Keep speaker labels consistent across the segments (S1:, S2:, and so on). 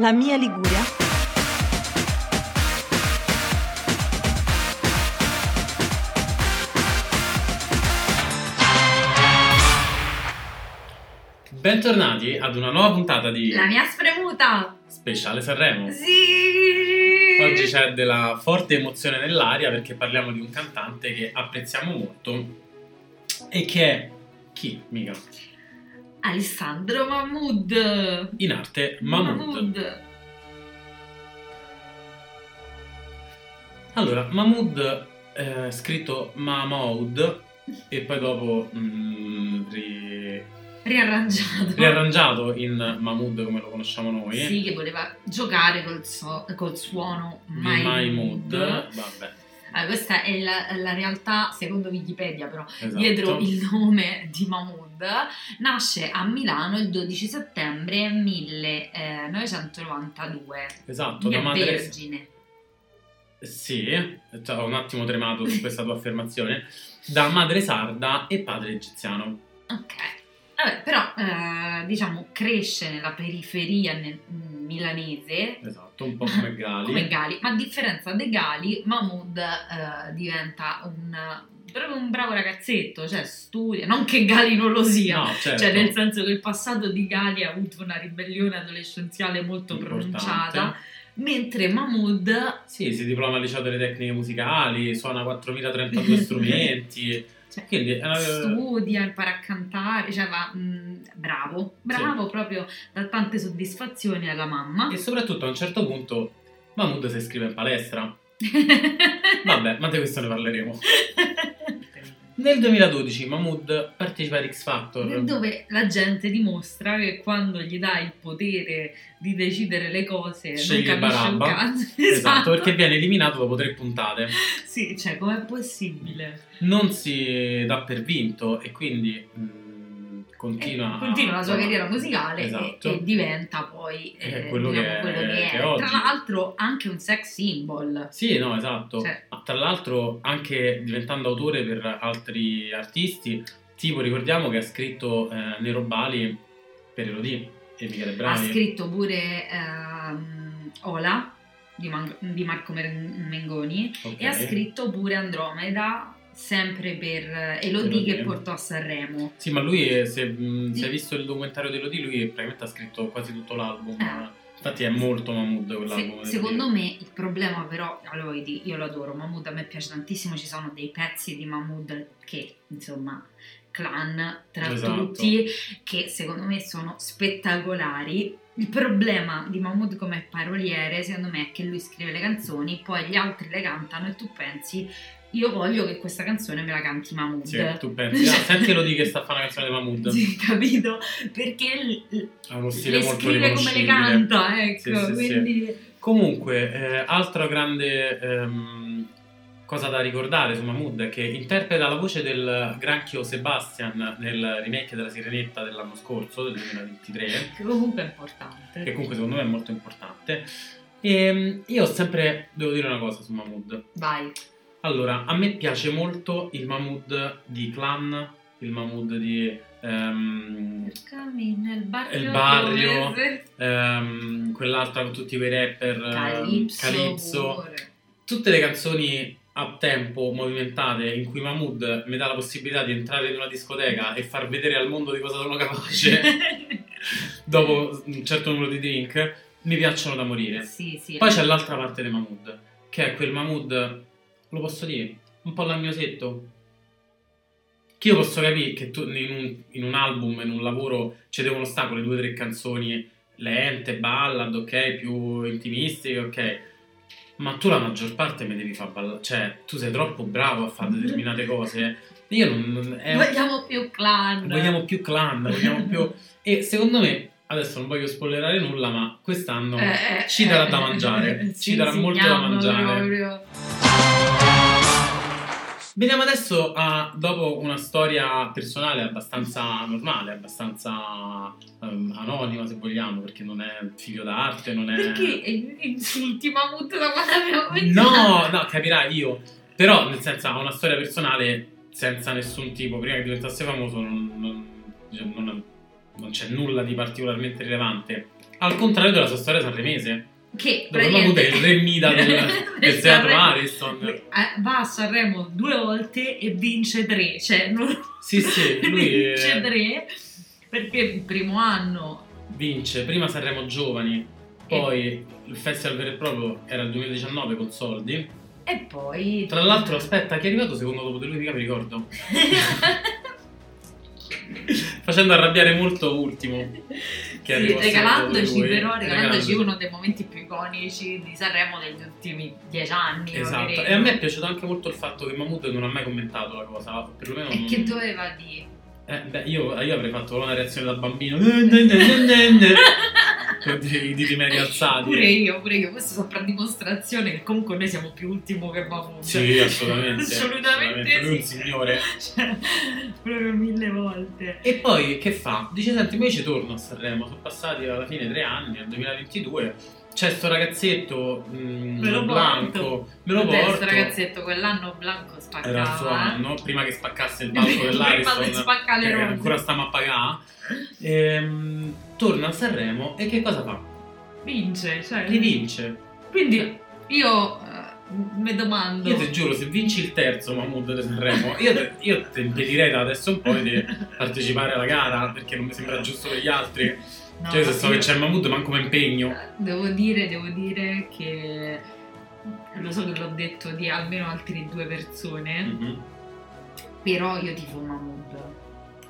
S1: La mia Liguria.
S2: Bentornati ad una nuova puntata di
S3: La mia spremuta!
S2: Speciale Sanremo.
S3: Sì!
S2: Oggi c'è della forte emozione nell'aria perché parliamo di un cantante che apprezziamo molto e che è chi, mica?
S3: Alessandro Mahmood!
S2: In arte Mahmood. Allora, Mahmood è scritto Mahmoud e poi dopo mm, ri-
S3: Riarrangiato.
S2: riarrangiato in Mahmood come lo conosciamo noi.
S3: Sì, che voleva giocare col, so- col suono. Mood.
S2: Vabbè,
S3: Allora, questa è la, la realtà, secondo Wikipedia però,
S2: esatto.
S3: dietro il nome di Nasce a Milano il 12 settembre 1992.
S2: Esatto,
S3: È
S2: da madre...
S3: vergine.
S2: Sì, ho un attimo tremato su questa tua affermazione. Da madre sarda e padre egiziano.
S3: Ok, Vabbè, però eh, diciamo cresce nella periferia nel- mm, milanese
S2: Esatto, un po' come Gali.
S3: come Gali, ma a differenza dei Gali, Mahmood eh, diventa un, proprio un bravo ragazzetto, cioè studia, non che Gali non lo sia,
S2: No, certo.
S3: cioè nel senso che il passato di Gali ha avuto una ribellione adolescenziale molto
S2: Importante.
S3: pronunciata, mentre Mahmood
S2: Sì, si diploma al liceo delle tecniche musicali, suona 4032 strumenti.
S3: cioè,
S2: Quindi una...
S3: studia, impara a cantare, cioè va mm, bravo, bravo proprio da tante soddisfazioni alla mamma.
S2: E soprattutto a un certo punto Mahmood si iscrive in palestra. Vabbè, ma di questo ne parleremo. Nel 2012 Mahmood partecipa ad X Factor.
S3: Dove la gente dimostra che quando gli dai il potere di decidere le cose
S2: Sceglie
S3: non capisce un
S2: Barabba.
S3: cazzo.
S2: Esatto, perché viene eliminato dopo tre puntate.
S3: Sì, cioè, com'è possibile?
S2: Non si dà per vinto e quindi mh, continua,
S3: Eh, continua la sua carriera musicale e-
S2: Esatto.
S3: e, diventa poi
S2: È
S3: eh,
S2: quello
S3: diciamo,
S2: che è-
S3: quello che
S2: che
S3: è.
S2: è oggi.
S3: Tra l'altro anche un sex symbol.
S2: Sì, no, esatto.
S3: Cioè-
S2: Ma tra l'altro, anche diventando autore per altri artisti, tipo ricordiamo che ha scritto eh, Nero Bali per Elodie e Michele
S3: Ha
S2: Bravi.
S3: scritto pure ehm, Ola di, Man- di Marco Mer- Mengoni
S2: Ok.
S3: e ha scritto pure Andromeda sempre per Elodie che portò a Sanremo.
S2: Sì, ma lui, eh, se, mh, se hai visto il documentario di Elodie, lui praticamente ha scritto quasi tutto l'album.
S3: Eh.
S2: Infatti è molto Mahmood
S3: Se-
S2: quell'album.
S3: secondo me il problema però, allora io lo adoro, Mahmood a me piace tantissimo, ci sono dei pezzi di Mahmood che insomma clan tra
S2: Esatto.
S3: tutti che secondo me sono spettacolari. Il problema di Mahmood come paroliere secondo me è che lui scrive le canzoni, poi gli altri le cantano e tu pensi io voglio che questa canzone me la canti Mahmood.
S2: Sì, tu pensi, ah, senti Elodie che sta a fare una canzone di Mahmood.
S3: Sì, capito? Perché
S2: Ha uno stile
S3: le
S2: molto
S3: scrive come le canta, ecco,
S2: Sì, sì, sì.
S3: quindi...
S2: Comunque, eh, altra grande ehm, cosa da ricordare su Mahmood è che interpreta la voce del granchio Sebastian nel remake della Sirenetta dell'anno scorso, del 2023,
S3: Che comunque è importante.
S2: che comunque secondo me è molto importante. E io ho sempre, devo dire una cosa su Mahmood.
S3: Vai.
S2: Allora, a me piace molto il Mahmood di Clan, il Mahmood di... ehm,
S3: nel barrio.
S2: Il barrio. ehm, quell'altra con tutti quei rapper ehm,
S3: Calypso.
S2: Calypso. tutte le canzoni a tempo movimentate in cui Mahmood mi dà la possibilità di entrare in una discoteca e far vedere al mondo di cosa sono capace dopo un certo numero di drink mi piacciono da morire.
S3: sì, sì.
S2: Poi c'è l'altra parte di Mahmood, che è quel Mahmood, lo posso dire, un po' lagnosetto. Che io posso capire che tu in un, in un album, in un lavoro, ci devono stare quelle due o tre canzoni lente, ballad, ok, più intimistiche, ok. Ma tu la maggior parte mi devi far ballare, cioè tu sei troppo bravo a fare determinate cose. Io non... non- è-
S3: Vogliamo più clan.
S2: vogliamo più clan, vogliamo più... E secondo me, adesso non voglio spoilerare nulla, ma quest'anno
S3: Eh, eh,
S2: ci darà
S3: eh,
S2: da mangiare,
S3: eh,
S2: ci
S3: sì,
S2: darà molto da mangiare.
S3: proprio.
S2: Veniamo adesso a, dopo una storia personale abbastanza normale, abbastanza ehm, anonima se vogliamo, perché non è figlio d'arte, non è...
S3: Perché insulti Mahmood da quando?
S2: No, no, capirai io. Però, nel senso, ha una storia personale senza nessun tipo. Prima che diventasse famoso non, non, non- non c'è nulla di particolarmente rilevante. Al contrario della sua storia sanremese,
S3: Che praticamente-
S2: re Mida del, del teatro
S3: Sanremo-
S2: Ariston.
S3: Eh, Va a Sanremo due volte e vince tre, cioè non
S2: Sì, sì, lui
S3: vince tre perché il primo anno
S2: vince prima Sanremo Giovani, poi il festival vero e proprio era il 2019 con soldi.
S3: e poi
S2: Tra l'altro, aspetta, chi è arrivato secondo dopo di lui? Mica mi ricordo. Facendo arrabbiare molto Ultimo.
S3: Sì, regalandoci però regalandoci uno dei momenti più iconici di Sanremo degli ultimi dieci anni
S2: Esatto, e a me è piaciuto anche molto il fatto che Mahmood non ha mai commentato la cosa, perlomeno
S3: e
S2: non-
S3: che doveva dire
S2: Eh, beh, io, io avrei fatto una reazione da bambino Con i diti medi alzati.
S3: pure io pure io questo sopra dimostrazione che comunque noi siamo più ultimo che Mahmood
S2: Sì, assolutamente.
S3: assolutamente
S2: Lui è un
S3: sì.
S2: signore.
S3: cioè, proprio mille volte
S2: E poi che fa? Dice: Senti, ci torno a Sanremo. Sono passati alla fine tre anni, nel 2022. C'è sto ragazzetto mm,
S3: Me lo
S2: Blanco, me lo porto.
S3: sto ragazzetto quell'anno Blanco spaccava
S2: Era il suo
S3: eh.
S2: anno, prima che spaccasse il palco
S3: Prima
S2: dell'Ariston,
S3: che rose.
S2: ancora stiamo a pagare. Ehm, torna a Sanremo e che cosa fa?
S3: vince cioè
S2: Rivince.
S3: quindi io eh, mi domando
S2: Io ti giuro, se vinci il terzo Mahmood di Sanremo, io, te, io ti impedirei da adesso un po' di partecipare alla gara perché non mi sembra giusto per gli altri.
S3: No,
S2: cioè, se so
S3: io-
S2: che c'è il Mahmood, manco mi impegno.
S3: Devo dire, devo dire che lo so che l'ho detto di almeno altre due persone,
S2: Mhm.
S3: però io tifo Mahmood.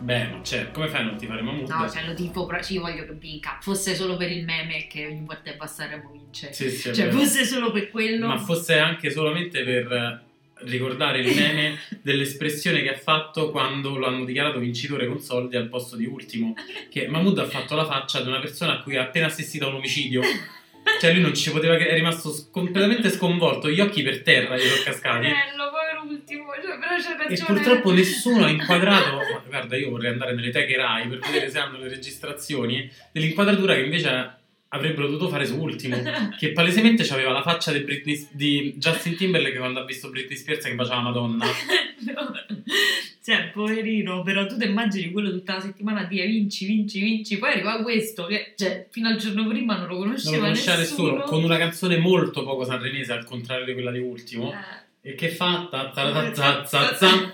S2: Beh, ma certo, come fai a non ti fare Mahmood?
S3: No, cioè lo tifo, però ci voglio che vinca. Fosse solo per il meme che ogni volta che va a vince.
S2: Sì, sì, è
S3: cioè, fosse solo per quello.
S2: Ma fosse anche solamente per ricordare il meme dell'espressione che ha fatto quando lo hanno dichiarato vincitore con soldi al posto di ultimo. Che Mahmood ha fatto la faccia di una persona a cui ha appena assistito a un omicidio. Cioè, lui non ci poteva è rimasto completamente sconvolto, gli occhi per terra gli sono cascati.
S3: Bello, ultimo, cioè, però c'è
S2: E
S3: ragione.
S2: purtroppo nessuno ha inquadrato. guarda, io vorrei andare nelle teche Rai per vedere se hanno le registrazioni dell'inquadratura che invece avrebbero dovuto fare su ultimo. Che palesemente aveva la faccia di, Britney- di Justin Timberlake quando ha visto Britney Spears che faceva Madonna.
S3: No. Cioè, poverino, però tu ti immagini quello tutta la settimana dire vinci, vinci, vinci, poi arriva questo che, cioè, fino al giorno prima non lo
S2: Non
S3: conosceva,
S2: lo conosceva nessuno,
S3: nessuno.
S2: con una canzone molto poco sanremese al contrario di quella di ultimo.
S3: Eh.
S2: E che fa? Ta ta ta ta ta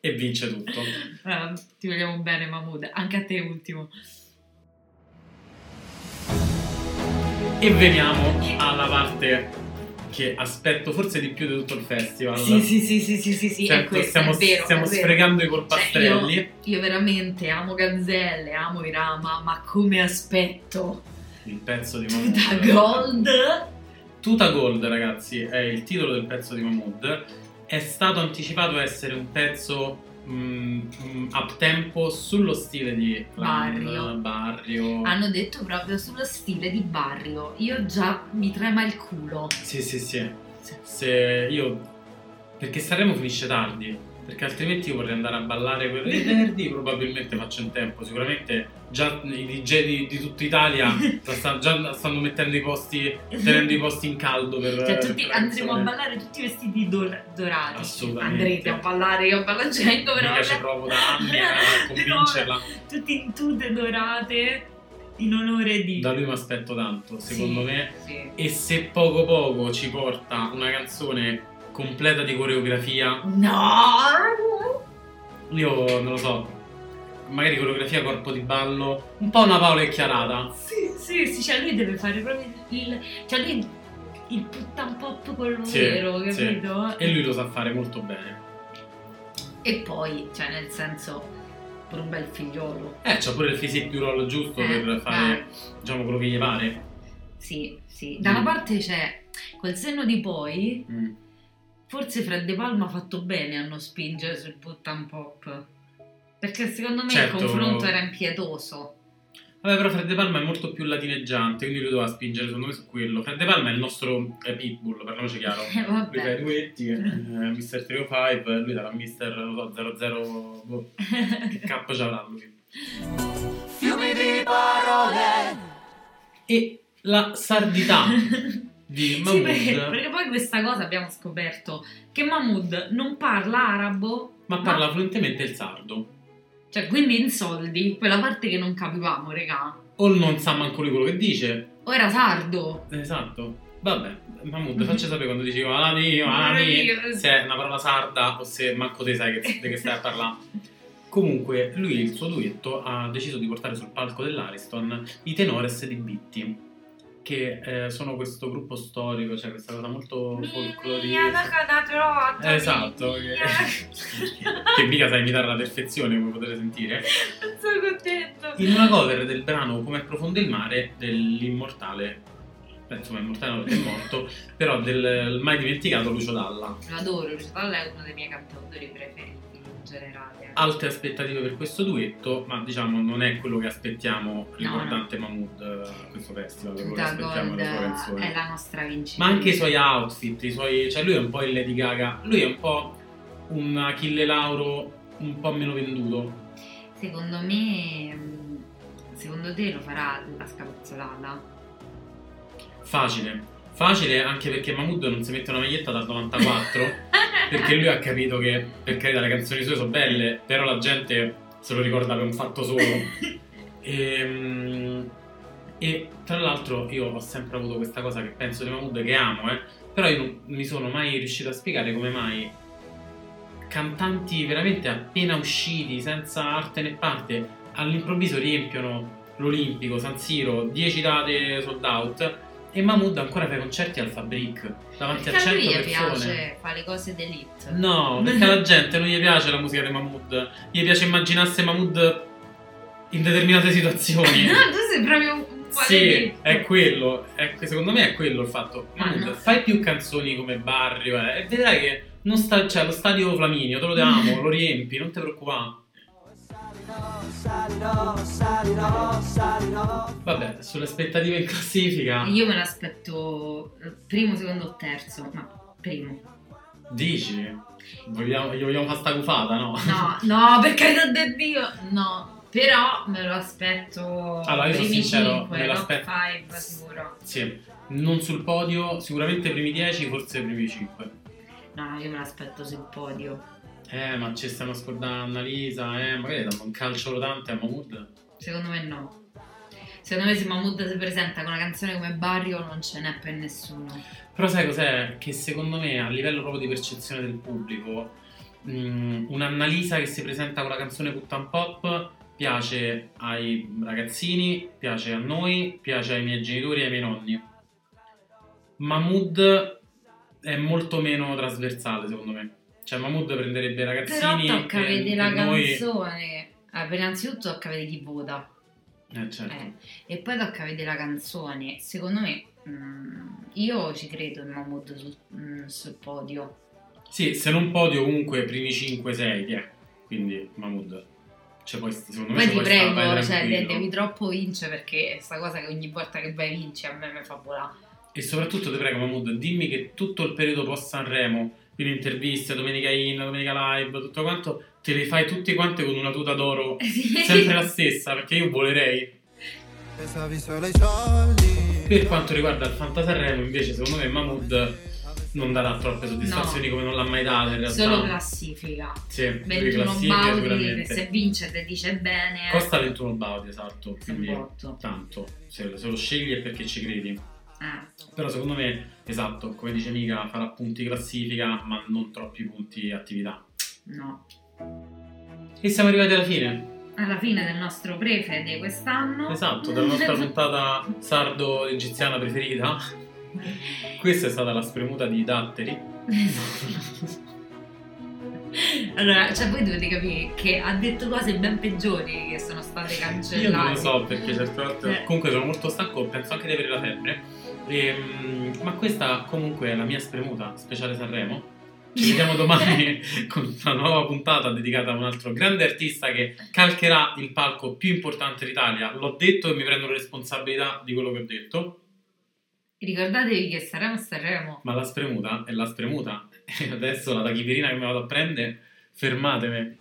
S2: e vince tutto.
S3: Eh, ti vogliamo bene, Mahmood, anche a te ultimo.
S2: E veniamo alla parte che aspetto forse di più di tutto il festival.
S3: Sì, sì, sì, sì, sì, sì, sì,
S2: Cioè,
S3: è questo,
S2: stiamo,
S3: vero,
S2: stiamo sfregando i
S3: Cioè,
S2: polpastrelli.
S3: io, io veramente amo Gazzelle, amo Irama, ma come aspetto
S2: Il pezzo di Mahmood.
S3: Gold.
S2: Tuta Gold, ragazzi, è il titolo del pezzo di Mahmood. È stato anticipato essere un pezzo mm, mm, up tempo sullo stile di
S3: Barrio.
S2: Barrio.
S3: Hanno detto proprio sullo stile di Barrio. Io già mi trema il culo.
S2: Sì, sì, sì. Se io. Perché Sanremo finisce tardi. Perché altrimenti io vorrei andare a ballare quel venerdì. Probabilmente faccio in tempo. Sicuramente già i DJ di, di tutta Italia la sta- già stanno mettendo i posti. tenendo i posti in caldo per.
S3: Cioè, tutti,
S2: per
S3: andremo a ballare tutti vestiti dor- dorati.
S2: Assolutamente.
S3: Andrete a ballare, io ballagendo, però.
S2: Ci
S3: vabbè.
S2: provo da anni a convincerla.
S3: tutti in tute dorate in onore di.
S2: Da lui mi aspetto tanto, secondo
S3: Sì,
S2: me.
S3: Sì.
S2: E se poco poco ci porta una canzone completa di coreografia,
S3: No!
S2: io non lo so. Magari coreografia, corpo di ballo, un po' una Paola e Chiarata.
S3: Sì, sì, sì, cioè lui deve fare proprio il. Cioè lui il puttan pop quello
S2: Sì,
S3: vero,
S2: sì.
S3: capito?
S2: E lui lo sa fare molto bene.
S3: E poi, cioè, nel senso, per un bel figliolo.
S2: Eh, c'ha pure il physique du roll giusto
S3: Eh,
S2: per fare, diciamo, quello che gli pare.
S3: Sì, sì. Da una
S2: Mm.
S3: parte c'è col senno di poi,
S2: Mm.
S3: Forse Fred De Palma ha fatto bene a non spingere sul puttan pop. Perché secondo me
S2: Certo.
S3: il confronto era impietoso.
S2: Vabbè, però Fred De Palma è molto più latineggiante, quindi lui doveva spingere secondo me su quello. Fred De Palma è il nostro eh, pitbull, parliamoci chiaro.
S3: Eh,
S2: Lui fa i
S3: vabbè.
S2: duetti, eh, Mr. Trio 5, lui darà Mr. non so, 00, boh, che capo ci avrà lui.
S1: Fiumi di parole.
S2: E la sardità di
S3: Sì,
S2: Mahmood,
S3: perché, perché poi questa cosa abbiamo scoperto che Mahmood non parla arabo,
S2: ma parla fluentemente il sardo.
S3: Cioè, quindi in soldi, quella parte che non capivamo, regà.
S2: O non sa manco lui quello che dice.
S3: O era sardo.
S2: Esatto. Vabbè, Mahmood, facci sapere quando dici ah mio, se è una parola sarda o se manco te sai che, di che stai a parlare. Comunque, lui il suo duetto ha deciso di portare sul palco dell'Ariston i Tenores di Bitti, che eh, sono questo gruppo storico, cioè questa cosa molto folcloristica. Esatto, che, che mica sai imitare alla perfezione, come potete sentire.
S3: Sono contento.
S2: In una cover del brano Come è profondo il mare dell'immortale beh, insomma, immortale è morto, però del mai dimenticato Lucio Dalla.
S3: Lo adoro, Lucio Dalla è uno dei miei cantautori preferiti generale.
S2: Alte aspettative per questo duetto, ma diciamo non è quello che aspettiamo riguardante no. Mahmood a questo festival. Quello che aspettiamo
S3: le sue canzoni. È la nostra vincitrice.
S2: Ma anche i suoi outfit, i suoi, cioè lui è un po' il Lady Gaga, lui è un po' un Achille Lauro un po' meno venduto.
S3: Secondo me, secondo te lo farà la scalozzolata?
S2: Facile, facile anche perché Mahmood non si mette una maglietta dal 94 perché lui ha capito che per carità le canzoni sue sono belle, però la gente se lo ricorda per un fatto solo. e, ehm, e, tra l'altro io ho sempre avuto questa cosa che penso di Mahmood che amo, eh, però io non mi sono mai riuscito a spiegare come mai cantanti veramente appena usciti, senza arte né parte, all'improvviso riempiono l'Olimpico, San Siro, 10 date sold out e Mahmood ancora fa i concerti al Fabric davanti
S3: perché
S2: a 100
S3: a lui
S2: persone.
S3: piace fare le cose d'elite.
S2: No, perché alla gente non gli piace la musica di Mahmood. Gli piace immaginarsi Mahmood in determinate situazioni.
S3: no, tu sei proprio un
S2: Sì, è quello. È, secondo me è quello il fatto. Mahmood, no. fai più canzoni come Barrio eh, e vedrai che non sta, cioè, lo stadio Flaminio, te lo diamo, lo riempi, non ti preoccupare. Salirò, salirò, salirò. Vabbè, sulle aspettative in classifica.
S3: Io me l'aspetto primo, secondo o terzo, ma primo.
S2: Dici? Vogliamo, gli vogliamo fare sta cufata, no?
S3: No, no, per carità di Dio, no. Però me lo aspetto
S2: allora, io sono sincero,
S3: 5,
S2: me l'aspetto
S3: 5 sicuro.
S2: Sì, non sul podio, sicuramente i primi 10, forse i primi 5.
S3: No, io me l'aspetto sul podio.
S2: Eh, ma ci stanno scordando Annalisa, eh, magari danno un calcio rotante a Mahmood.
S3: Secondo me no. Secondo me se Mahmood si presenta con una canzone come Barrio non ce n'è per nessuno.
S2: Però sai cos'è? Che secondo me a livello proprio di percezione del pubblico, mh, mm, un'Annalisa che si presenta con la canzone Puttan Pop piace ai ragazzini, piace a noi, piace ai miei genitori e ai miei nonni. Mahmood è molto meno trasversale secondo me. Cioè, Mahmood prenderebbe ragazzini.
S3: Però tocca vedere la
S2: noi...
S3: canzone. Ah, innanzitutto tocca vedere chi vota.
S2: Eh, certo.
S3: Eh, e poi tocca vedere la canzone. Secondo me, mh, mm, io ci credo in Mahmood sul, mh, mm, sul podio.
S2: Sì, se non podio, comunque primi 5-6, yeah. quindi Mahmood. Cioè, poi, secondo me,
S3: poi ti prego, cioè, devi troppo vincere perché è sta cosa che ogni volta che vai vinci a me mi fa volare.
S2: E soprattutto ti prego, Mahmood, dimmi che tutto il periodo post Sanremo quindi interviste, domenica in, domenica live, tutto quanto, te le fai tutte quante con una tuta d'oro, sempre la stessa, perché io volerei. Per quanto riguarda il Fantasarremo, invece, secondo me Mahmood non darà troppe soddisfazioni no. come non l'ha mai data in realtà.
S3: Solo classifica.
S2: Sì,
S3: 21 Baudi che se vince te dice bene.
S2: Costa 21 Baudi, esatto. Quindi tanto. Se, se lo scegli è perché ci credi.
S3: Ah.
S2: Però secondo me, esatto, come dice Mica, farà punti classifica, ma non troppi punti attività.
S3: No.
S2: E siamo arrivati alla fine.
S3: Alla fine del nostro prefe di quest'anno.
S2: Esatto, della nostra puntata sardo-egiziana preferita. Questa è stata la spremuta di Datteri.
S3: Allora, cioè voi dovete capire che ha detto cose ben peggiori che sono state cancellate.
S2: Io non lo so perché certe volte... Eh. Comunque sono molto stanco, penso anche di avere la febbre. E, ehm, ma questa comunque è la mia spremuta speciale Sanremo. Ci vediamo domani con una nuova puntata dedicata a un altro grande artista che calcherà il palco più importante d'Italia. L'ho detto e mi prendo la responsabilità di quello che ho detto.
S3: Ricordatevi che saremo Sanremo.
S2: Ma la spremuta è la spremuta. E adesso la tachipirina che mi vado a prendere, fermatemi.